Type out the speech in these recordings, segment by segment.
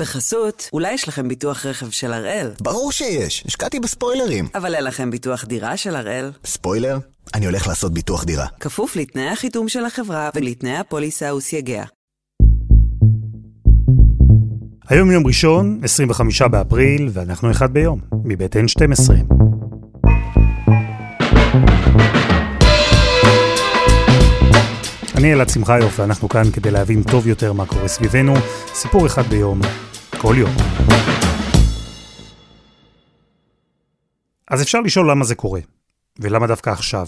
בחסות, אולי יש לכם ביטוח רכב של הראל. ברור שיש, השקעתי בספוילרים. אבל אין לכם ביטוח דירה של הראל. ספוילר? אני הולך לעשות ביטוח דירה. כפוף לתנאי החיתום של החברה ולתנאי הפוליסה וסייגיה. היום יום ראשון, 25 באפריל, ואנחנו אחד ביום, מבית N12. אני אלעד שמחיוף, ואנחנו כאן כדי להבין טוב יותר מה קורה סביבנו. סיפור אחד ביום, כל יום. אז אפשר לשאול למה זה קורה, ולמה דווקא עכשיו.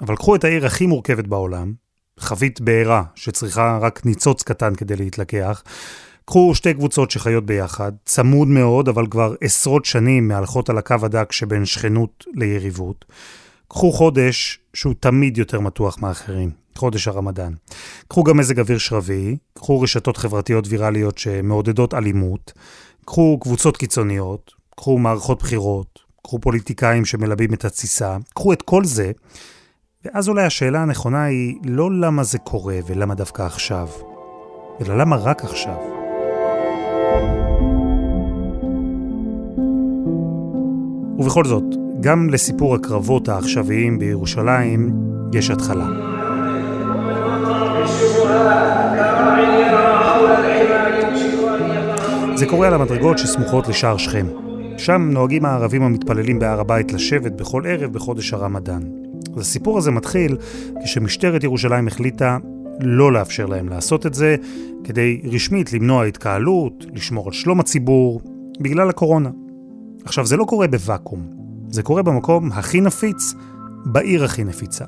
אבל קחו את העיר הכי מורכבת בעולם, חבית בעירה שצריכה רק ניצוץ קטן כדי להתלקח, קחו שתי קבוצות שחיות ביחד, צמוד מאוד, אבל כבר עשרות שנים מהלכות על הקו הדק שבין שכנות ליריבות. קחו חודש שהוא תמיד יותר מתוח מאחרים, חודש הרמדאן. קחו גם מזג אוויר שרבי, קחו רשתות חברתיות ויראליות שמעודדות אלימות, קחו קבוצות קיצוניות, קחו מערכות בחירות, קחו פוליטיקאים שמלבים את התסיסה, קחו את כל זה, ואז אולי השאלה הנכונה היא לא למה זה קורה ולמה דווקא עכשיו, אלא למה רק עכשיו. ובכל זאת, גם לסיפור הקרבות העכשוויים בירושלים יש התחלה. זה קורה על המדרגות שסמוכות לשער שכם. שם נוהגים הערבים המתפללים בהר הבית לשבת בכל ערב בחודש הרמדאן. אז הסיפור הזה מתחיל כשמשטרת ירושלים החליטה לא לאפשר להם לעשות את זה, כדי רשמית למנוע התקהלות, לשמור על שלום הציבור, בגלל הקורונה. עכשיו, זה לא קורה בוואקום, זה קורה במקום הכי נפיץ, בעיר הכי נפיצה.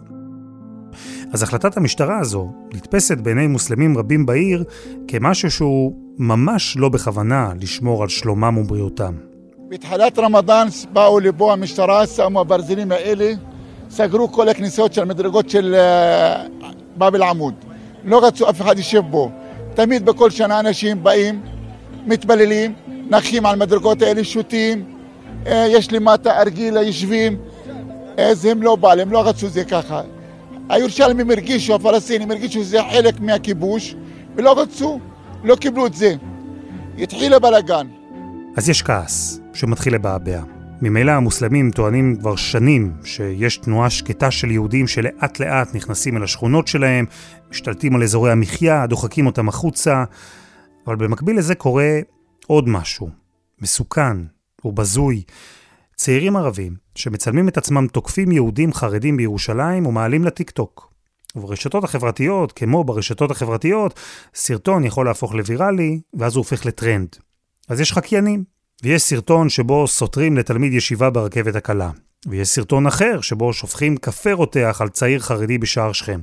אז החלטת המשטרה הזו נתפסת בעיני מוסלמים רבים בעיר כמשהו שהוא ממש לא בכוונה לשמור על שלומם ובריאותם. בתחילת רמדאן באו לפה המשטרה, שמו הברזלים האלה, סגרו כל הכניסות של המדרגות של באב אל-עמוד. לא רצו אף אחד יישב בו. תמיד בכל שנה אנשים באים, מתפללים, נחים על מדרגות האלה, שותים, יש למטה ארגילה, יושבים, אז הם לא באו, הם לא רצו זה ככה. הירושלמים הרגישו, הפלסטינים הרגישו שזה חלק מהכיבוש, ולא רצו, לא קיבלו את זה. התחיל הבלאגן. אז יש כעס שמתחיל לבעבע. ממילא המוסלמים טוענים כבר שנים שיש תנועה שקטה של יהודים שלאט לאט נכנסים אל השכונות שלהם, משתלטים על אזורי המחיה, דוחקים אותם החוצה, אבל במקביל לזה קורה עוד משהו, מסוכן ובזוי. צעירים ערבים שמצלמים את עצמם תוקפים יהודים חרדים בירושלים ומעלים לטיקטוק. וברשתות החברתיות, כמו ברשתות החברתיות, סרטון יכול להפוך לוויראלי, ואז הוא הופך לטרנד. אז יש חקיינים, ויש סרטון שבו סותרים לתלמיד ישיבה ברכבת הקלה. ויש סרטון אחר שבו שופכים קפה רותח על צעיר חרדי בשער שכם.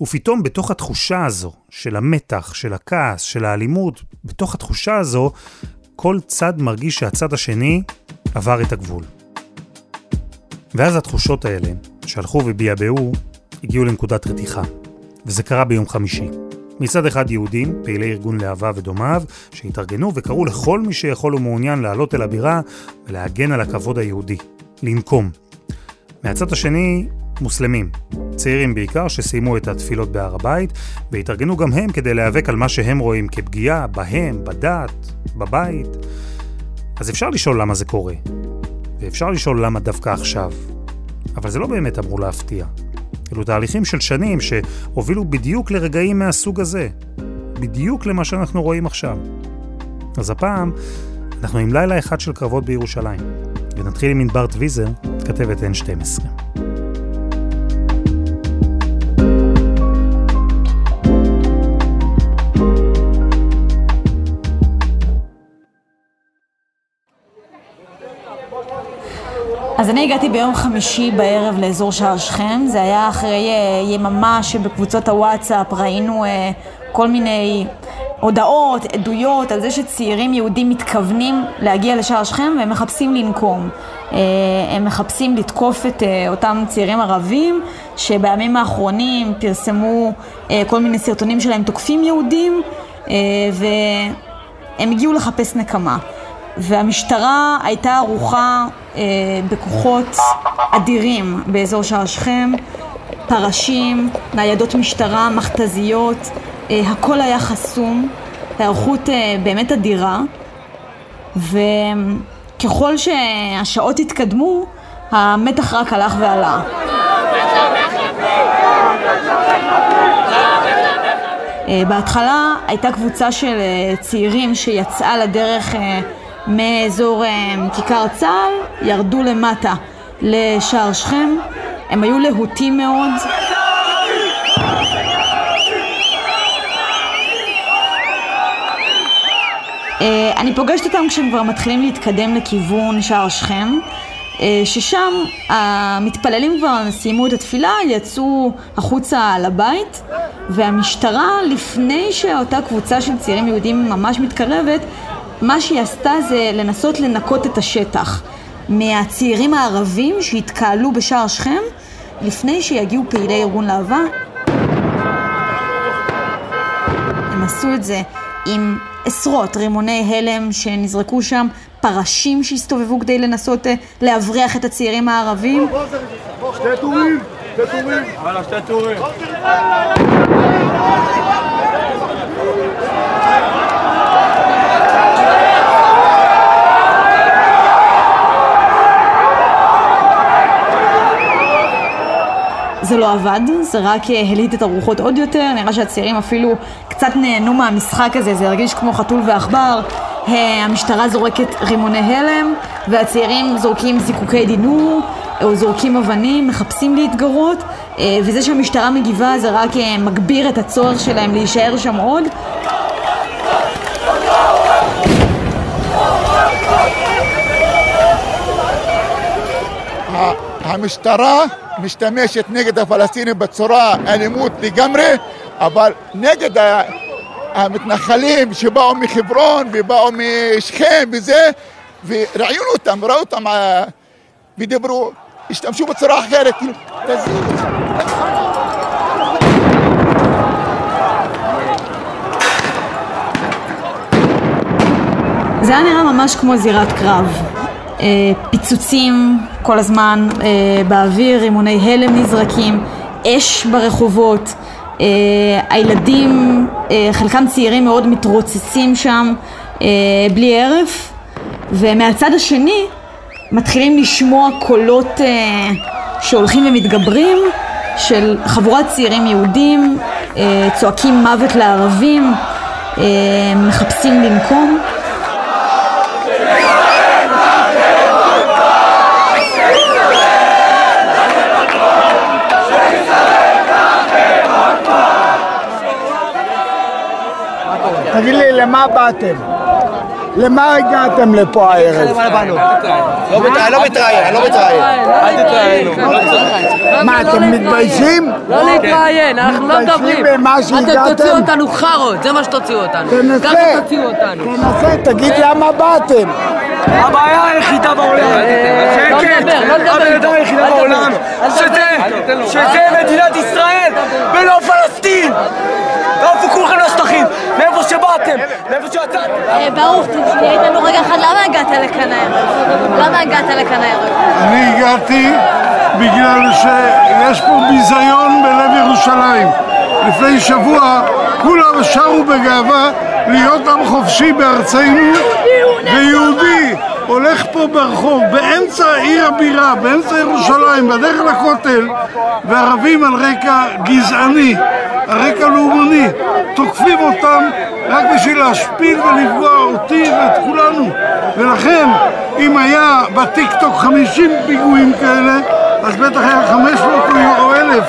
ופתאום בתוך התחושה הזו, של המתח, של הכעס, של האלימות, בתוך התחושה הזו, כל צד מרגיש שהצד השני עבר את הגבול. ואז התחושות האלה, שהלכו וביעבעו, הגיעו לנקודת רתיחה. וזה קרה ביום חמישי. מצד אחד יהודים, פעילי ארגון להבה ודומיו, שהתארגנו וקראו לכל מי שיכול ומעוניין לעלות אל הבירה ולהגן על הכבוד היהודי, לנקום. מהצד השני, מוסלמים, צעירים בעיקר, שסיימו את התפילות בהר הבית, והתארגנו גם הם כדי להיאבק על מה שהם רואים כפגיעה בהם, בדת, בבית. אז אפשר לשאול למה זה קורה, ואפשר לשאול למה דווקא עכשיו. אבל זה לא באמת אמור להפתיע. אלו תהליכים של שנים שהובילו בדיוק לרגעים מהסוג הזה. בדיוק למה שאנחנו רואים עכשיו. אז הפעם אנחנו עם לילה אחד של קרבות בירושלים. ונתחיל עם ענבר טוויזר, כתבת N12. אז אני הגעתי ביום חמישי בערב לאזור שער שכם, זה היה אחרי יממה שבקבוצות הוואטסאפ ראינו כל מיני הודעות, עדויות על זה שצעירים יהודים מתכוונים להגיע לשער שכם והם מחפשים לנקום. הם מחפשים לתקוף את אותם צעירים ערבים שבימים האחרונים פרסמו כל מיני סרטונים שלהם תוקפים יהודים והם הגיעו לחפש נקמה. והמשטרה הייתה ערוכה אה, בכוחות אדירים באזור שער שכם, פרשים, ניידות משטרה, מכתזיות, אה, הכל היה חסום, היערכות אה, באמת אדירה. וככל שהשעות התקדמו, המתח רק הלך ועלה. אה, בהתחלה הייתה קבוצה של אה, צעירים שיצאה לדרך אה, מאזור כיכר צה"ל, ירדו למטה לשער שכם, הם היו להוטים מאוד. אני פוגשת אותם כשהם כבר מתחילים להתקדם לכיוון שער שכם. אה, ששם המתפללים כבר סיימו את התפילה, יצאו החוצה לבית, והמשטרה, לפני שאותה קבוצה של צעירים יהודים ממש מתקרבת, מה שהיא עשתה זה לנסות לנקות את השטח מהצעירים הערבים שהתקהלו בשער שכם לפני שיגיעו פעילי ארגון להבה. הם עשו את זה עם עשרות רימוני הלם שנזרקו שם, פרשים שהסתובבו כדי לנסות אה, להבריח את הצעירים הערבים. שתי טורים! שתי טורים! שתי טורים! זה לא עבד, זה רק אה, הליט את הרוחות עוד יותר, נראה שהצעירים אפילו קצת נהנו מהמשחק הזה, זה הרגיש כמו חתול ועכבר. המשטרה זורקת רימוני הלם, והצעירים זורקים זיקוקי דינור, או זורקים אבנים, מחפשים להתגרות, אה, וזה שהמשטרה מגיבה זה רק אה, מגביר את הצורך שלהם להישאר שם עוד. המשטרה משתמשת נגד הפלסטינים בצורה אלימות לגמרי, אבל נגד המתנחלים שבאו מחברון ובאו משכם וזה, וראיינו אותם, ראו אותם אה, ודיברו, השתמשו בצורה אחרת, כאילו, זה היה נראה ממש כמו זירת קרב. אה, פיצוצים כל הזמן אה, באוויר, רימוני הלם נזרקים, אש ברחובות. אה, הילדים, חלקם צעירים מאוד, מתרוצצים שם בלי הרף, ומהצד השני מתחילים לשמוע קולות שהולכים ומתגברים של חבורת צעירים יהודים, צועקים מוות לערבים, מחפשים לנקום. תגיד לי, למה באתם? למה הגעתם לפה הערב? לא מתראיין, אני לא מתראיין. אל תתראיינו. מה, אתם מתביישים? לא להתראיין, אנחנו לא מדברים. אתם תוציאו אותנו חארות, זה מה שתוציאו אותנו. תנסה. אותנו. תגיד למה באתם. הבעיה היחידה בעולם, שקט, הבעיה היחידה בעולם, שזה מדינת ישראל ולא פלסטין! תעופו כולכם לשטחים, מאיפה שבאתם, מאיפה שיצאתם. אה, ברוך, תהיה איתנו רגע אחד, למה הגעת לכאן הערב? למה הגעת לכאן הערב? אני הגעתי בגלל שיש פה ביזיון בלב ירושלים. לפני שבוע כולם שרו בגאווה להיות עם חופשי בארצנו ויהודי הולך פה ברחוב, באמצע עיר הבירה, באמצע ירושלים, בדרך לכותל, וערבים על רקע גזעני, על רקע לאומני, תוקפים אותם רק בשביל להשפיל ולפגוע אותי ואת כולנו. ולכן, אם היה בטיקטוק 50 פיגועים כאלה, אז בטח היה 500 או 1,000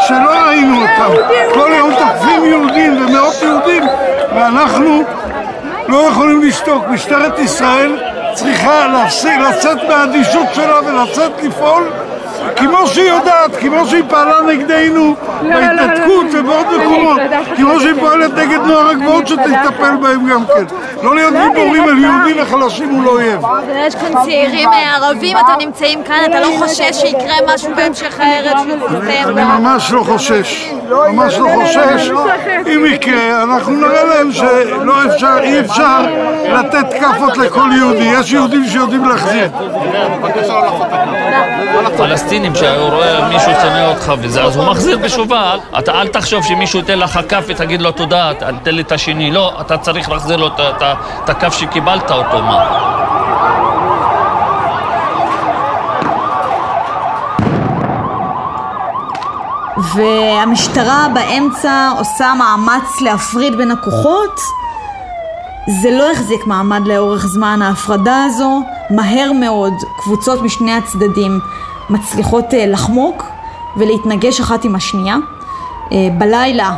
שלא ראינו אותם. כל יום תוקפים יהודים ומאות יהודים, ואנחנו לא יכולים לשתוק. משטרת ישראל צריכה להפסיק, לצאת מהאדישות שלה ולצאת לפעול כמו שהיא יודעת, כמו שהיא פעלה נגדנו בהתנתקות ובעוד מקומות, כמו שהיא פועלת נגד נוער הגבעות שתטפל בהם גם כן. לא להיות גיבורים על יהודים וחלשים מול אויב. יש כאן צעירים ערבים, אתם נמצאים כאן, אתה לא חושש שיקרה משהו בהמשך הערב אני ממש לא חושש, ממש לא חושש. אם יקרה, אנחנו נראה להם שלא אפשר, אי אפשר לתת כאפות לכל יהודי. יש יהודים שיודעים להחזיר. הפלסטינים שהוא רואה מישהו שונא אותך וזה, אז הוא מחזיר בתשובה. אתה אל תחשוב שמישהו ייתן לך כף ותגיד לו תודה, תן לי את השני. לא, אתה צריך להחזיר לו את הכף שקיבלת אותו, מה? והמשטרה באמצע עושה מאמץ להפריד בין הכוחות. זה לא החזיק מעמד לאורך זמן, ההפרדה הזו. מהר מאוד קבוצות משני הצדדים מצליחות אה, לחמוק ולהתנגש אחת עם השנייה. אה, בלילה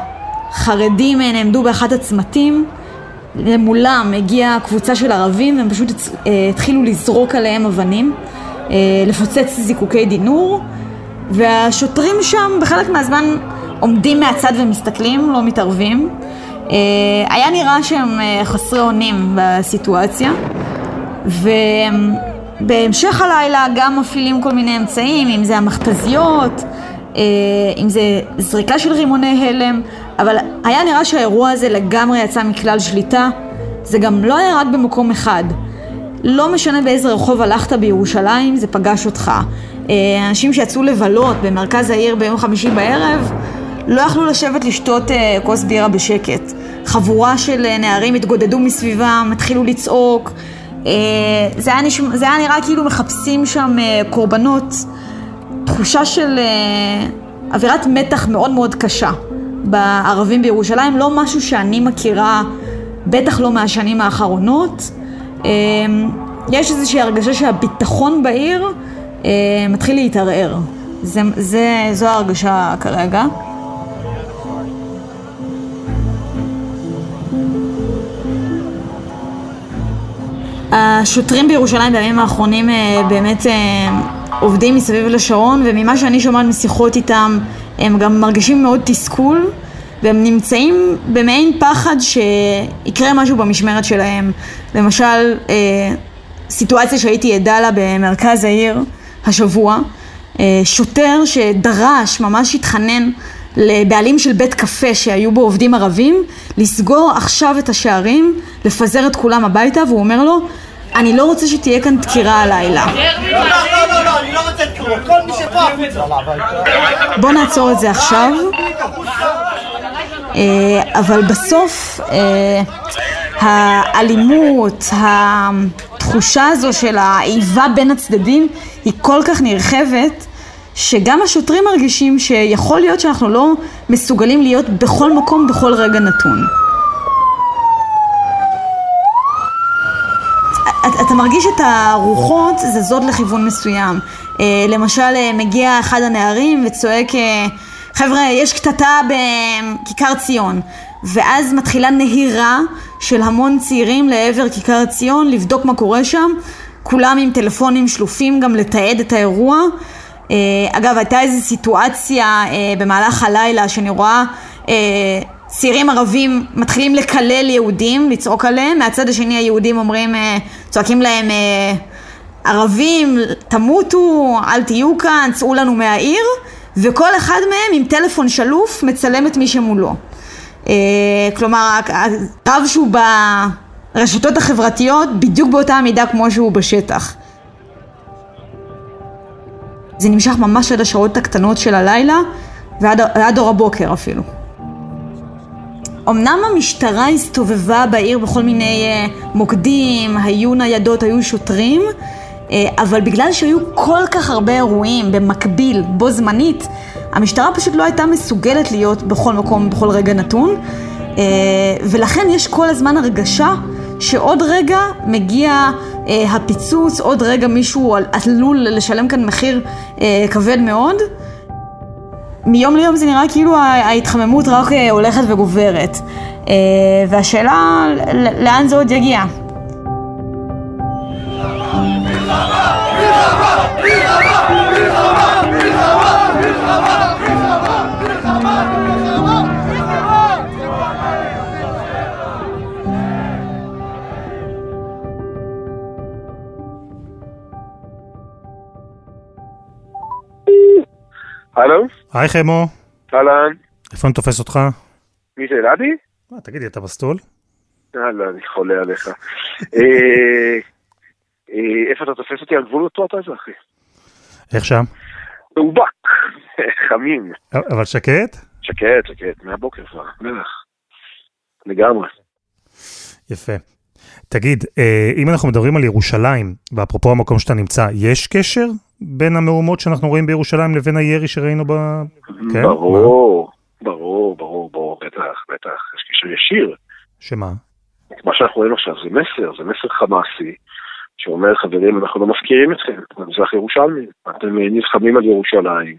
חרדים אה, נעמדו באחת הצמתים, למולם הגיעה קבוצה של ערבים והם פשוט אה, התחילו לזרוק עליהם אבנים, לפוצץ זיקוקי דינור. והשוטרים שם בחלק מהזמן עומדים מהצד ומסתכלים, לא מתערבים. היה נראה שהם חסרי אונים בסיטואציה, ובהמשך הלילה גם מפעילים כל מיני אמצעים, אם זה המכתזיות, אם זה זריקה של רימוני הלם, אבל היה נראה שהאירוע הזה לגמרי יצא מכלל שליטה. זה גם לא היה רק במקום אחד. לא משנה באיזה רחוב הלכת בירושלים, זה פגש אותך. אה, אנשים שיצאו לבלות במרכז העיר ביום חמישי בערב, לא יכלו לשבת לשתות אה, כוס בירה בשקט. חבורה של אה, נערים התגודדו מסביבם, התחילו לצעוק. אה, זה היה, נשמע, זה היה נראה כאילו מחפשים שם אה, קורבנות. תחושה של אה, אווירת מתח מאוד מאוד קשה בערבים בירושלים, לא משהו שאני מכירה, בטח לא מהשנים האחרונות. אה, יש איזושהי הרגשה שהביטחון בעיר אה, מתחיל להתערער. זה, זה, זו ההרגשה כרגע. השוטרים בירושלים בימים האחרונים באמת עובדים מסביב לשעון וממה שאני שומעת משיחות איתם הם גם מרגישים מאוד תסכול והם נמצאים במעין פחד שיקרה משהו במשמרת שלהם. למשל אה, סיטואציה שהייתי עדה לה במרכז העיר השבוע אה, שוטר שדרש, ממש התחנן לבעלים של בית קפה שהיו בו עובדים ערבים לסגור עכשיו את השערים, לפזר את כולם הביתה והוא אומר לו אני לא רוצה שתהיה כאן דקירה הלילה. לא, לא, לא, לא, אני לא רוצה לקרוא. כל מי שפה החוצה. בוא נעצור את זה עכשיו אה, אבל בסוף אה, האלימות, התחושה הזו של האיבה בין הצדדים היא כל כך נרחבת שגם השוטרים מרגישים שיכול להיות שאנחנו לא מסוגלים להיות בכל מקום בכל רגע נתון. אתה- אתה מרגיש את הרוחות זזות לכיוון מסוים. אה, למשל, אה, מגיע אחד הנערים וצועק, אה, חבר'ה, יש קטטה בכיכר ציון. ואז מתחילה נהירה של המון צעירים לעבר כיכר ציון, לבדוק מה קורה שם. כולם עם טלפונים שלופים גם לתעד את האירוע. אגב, הייתה איזו סיטואציה במהלך הלילה שאני רואה אה, צעירים ערבים מתחילים לקלל יהודים, לצעוק עליהם, מהצד השני היהודים אומרים, אה, צועקים להם אה, ערבים, תמותו, אל תהיו כאן, צאו לנו מהעיר, וכל אחד מהם עם טלפון שלוף מצלם את מי שמולו. אה, כלומר, הרב שהוא ברשתות החברתיות בדיוק באותה מידה כמו שהוא בשטח. זה נמשך ממש עד השעות הקטנות של הלילה ועד אור הבוקר אפילו. אמנם המשטרה הסתובבה בעיר בכל מיני אה, מוקדים, היו ניידות, היו שוטרים, אה, אבל בגלל שהיו כל כך הרבה אירועים במקביל, בו זמנית, המשטרה פשוט לא הייתה מסוגלת להיות בכל מקום, בכל רגע נתון, אה, ולכן יש כל הזמן הרגשה שעוד רגע מגיע אה, הפיצוץ, עוד רגע מישהו עלול לשלם כאן מחיר אה, כבד מאוד. מיום ליום זה נראה כאילו ההתחממות רק אה, הולכת וגוברת. אה, והשאלה, לאן זה עוד יגיע? הלו? היי חמו, אהלן. איפה אני תופס אותך? מי זה, אלעדי? מה, תגידי, אתה בסטול? יאללה, אני חולה עליך. אה, אה, איפה אתה תופס אותי? על גבול אותו אתה זה, אחי. איך שם? מאובק, חמים. אבל שקט? שקט, שקט, מהבוקר כבר, בטח. לגמרי. יפה. תגיד, אה, אם אנחנו מדברים על ירושלים, ואפרופו המקום שאתה נמצא, יש קשר בין המהומות שאנחנו רואים בירושלים לבין הירי שראינו ב... כן? ברור, ברור, ברור, ברור, בטח, בטח, יש קשר ישיר. שמה? מה שאנחנו רואים עכשיו זה מסר, זה מסר חמאסי, שאומר, חברים, אנחנו לא מפקירים אתכם, במזרח ירושלמי, אתם אה, נלחמים על ירושלים,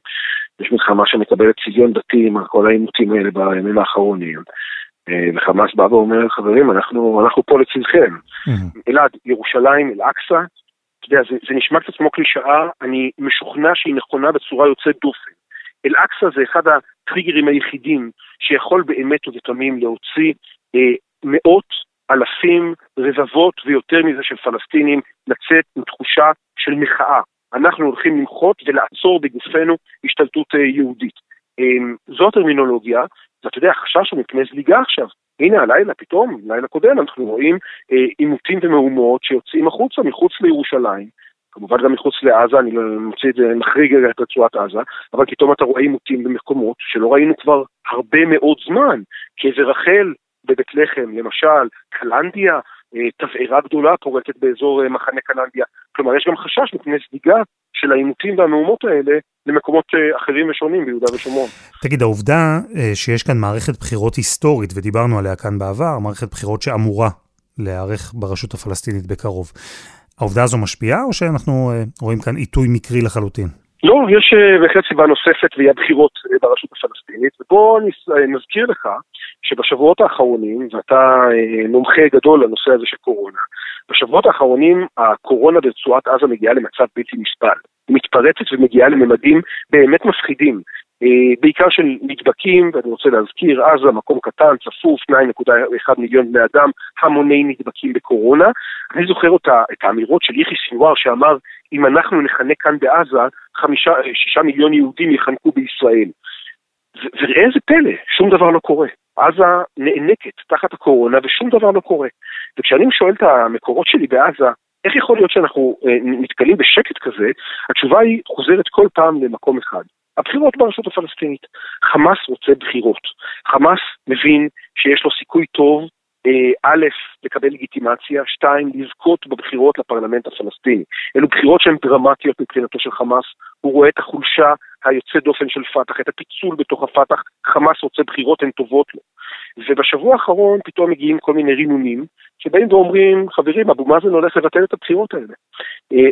יש מלחמה שמקבלת צביון דתי עם כל העימותים האלה בימים האחרונים. אה, וחמאס בא ואומר, חברים, אנחנו, אנחנו פה לצדכם. אלעד, ירושלים, אל-אקצא, אתה יודע, זה, זה נשמע קצת כמו קלישאה, אני משוכנע שהיא נכונה בצורה יוצאת דופן. אל-אקצא זה אחד הטריגרים היחידים שיכול באמת ובתמים להוציא אה, מאות, אלפים, רבבות ויותר מזה של פלסטינים לצאת עם תחושה של מחאה. אנחנו הולכים למחות ולעצור בגופנו השתלטות אה, יהודית. אה, זו הטרמינולוגיה, ואתה יודע, החשש הוא מפני זליגה עכשיו. הנה הלילה, פתאום, לילה קודם, אנחנו רואים אה, עימותים ומהומות שיוצאים החוצה, מחוץ לירושלים. כמובן גם מחוץ לעזה, אני לא מוציא את זה, מחריג את רצועת עזה, אבל פתאום אתה רואה עימותים במקומות שלא ראינו כבר הרבה מאוד זמן. קבר רחל בבית לחם, למשל, קלנדיה, אה, תבערה גדולה פורקת באזור אה, מחנה קלנדיה. כלומר, יש גם חשש מפני סדיגה של העימותים והמהומות האלה למקומות אה, אחרים ושונים ביהודה ושומרון. תגיד, העובדה שיש כאן מערכת בחירות היסטורית, ודיברנו עליה כאן בעבר, מערכת בחירות שאמורה להיערך ברשות הפלסטינית בקרוב, העובדה הזו משפיעה, או שאנחנו רואים כאן עיתוי מקרי לחלוטין? לא, יש בהחלט סיבה נוספת, והיא הבחירות ברשות הפלסטינית, ובוא נזכיר לך שבשבועות האחרונים, ואתה מומחה גדול לנושא הזה של קורונה, בשבועות האחרונים הקורונה ברצועת עזה מגיעה למצב בלתי נסבל. מתפרצת ומגיעה לממדים באמת מפחידים. בעיקר של נדבקים, ואני רוצה להזכיר, עזה מקום קטן, צפוף, 2.1 מיליון בני אדם, המוני נדבקים בקורונה. אני זוכר אותה, את האמירות של יחי סינואר שאמר, אם אנחנו נחנק כאן בעזה, חמישה, שישה מיליון יהודים יחנקו בישראל. וראה איזה פלא, שום דבר לא קורה. עזה נאנקת תחת הקורונה ושום דבר לא קורה. וכשאני שואל את המקורות שלי בעזה, איך יכול להיות שאנחנו אה, נתקלים בשקט כזה, התשובה היא חוזרת כל פעם למקום אחד. הבחירות ברשות הפלסטינית. חמאס רוצה בחירות. חמאס מבין שיש לו סיכוי טוב א', לקבל לגיטימציה, שתיים, לזכות בבחירות לפרלמנט הפלסטיני. אלו בחירות שהן דרמטיות מבחינתו של חמאס, הוא רואה את החולשה היוצאת דופן של פת"ח, את הפיצול בתוך הפת"ח, חמאס רוצה בחירות, הן טובות לו. ובשבוע האחרון פתאום מגיעים כל מיני רינונים, שבאים ואומרים, חברים, אבו מאזן הולך לבטל את הבחירות האלה.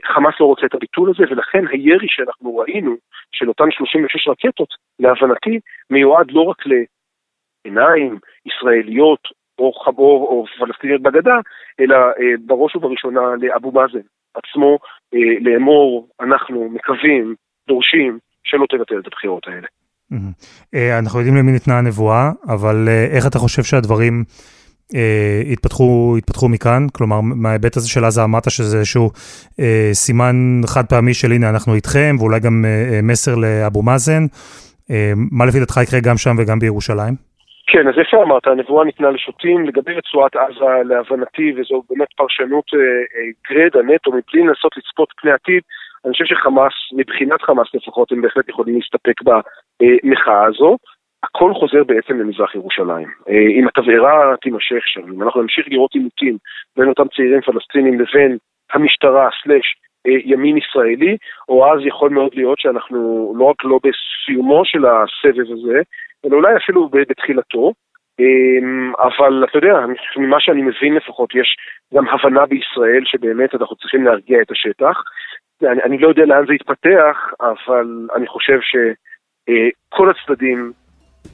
חמאס לא רוצה את הביטול הזה, ולכן הירי שאנחנו ראינו, של אותן 36 רקטות, להבנתי, מיועד לא רק לעיניים ישראליות או חבור או פלסטיניות בגדה, אלא אה, בראש ובראשונה לאבו מאזן עצמו, אה, לאמור, אנחנו מקווים, דורשים, שלא תבטל את הבחירות האלה. אה, אנחנו יודעים למי ניתנה הנבואה, אבל אה, איך אתה חושב שהדברים אה, התפתחו, מכאן? כלומר, מההיבט הזה של עזה אמרת שזה איזשהו סימן חד פעמי של הנה אנחנו איתכם, ואולי גם מסר לאבו מאזן. מה לפי דעתך יקרה גם שם וגם בירושלים? כן, אז יפה אמרת, הנבואה ניתנה לשוטים. לגבי רצועת עזה, להבנתי, וזו באמת פרשנות גרדה נטו, מבלי לנסות לצפות פני עתיד, אני חושב שחמאס, מבחינת חמאס לפחות, הם בהחלט יכולים להסתפק במחאה הזו. הכל חוזר בעצם למזרח ירושלים. אה, אם התבערה תימשך שם, אם אנחנו נמשיך לראות עימותים בין אותם צעירים פלסטינים לבין המשטרה סלאש ימין ישראלי, או אז יכול מאוד להיות שאנחנו לא רק לא בסיומו של הסבב הזה, אלא אולי אפילו בתחילתו. אמ, אבל אתה יודע, ממה שאני מבין לפחות, יש גם הבנה בישראל שבאמת אנחנו צריכים להרגיע את השטח. אני, אני לא יודע לאן זה יתפתח, אבל אני חושב שכל הצדדים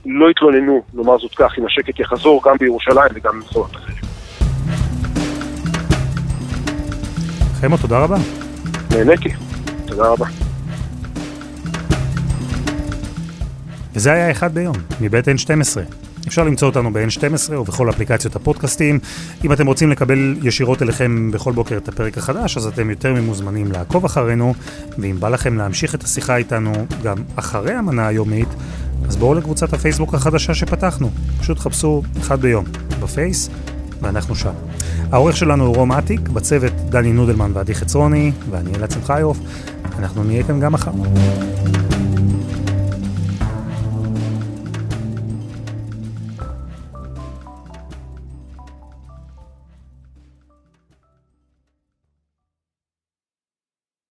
לא יתלוננו, נאמר זאת כך, אם השקט יחזור גם בירושלים וגם במקומות אחרים. חמו, תודה רבה. נהניתי, תודה רבה. וזה היה אחד ביום, מבית N12. אפשר למצוא אותנו ב-N12 ובכל אפליקציות הפודקאסטים. אם אתם רוצים לקבל ישירות אליכם בכל בוקר את הפרק החדש, אז אתם יותר ממוזמנים לעקוב אחרינו, ואם בא לכם להמשיך את השיחה איתנו גם אחרי המנה היומית, אז בואו לקבוצת הפייסבוק החדשה שפתחנו. פשוט חפשו אחד ביום, בפייס, ואנחנו שם. העורך שלנו הוא רום אטיק, בצוות דני נודלמן ועדי חצרוני, ואני אלעד שמחיוף. אנחנו נהיה כאן גם מחר.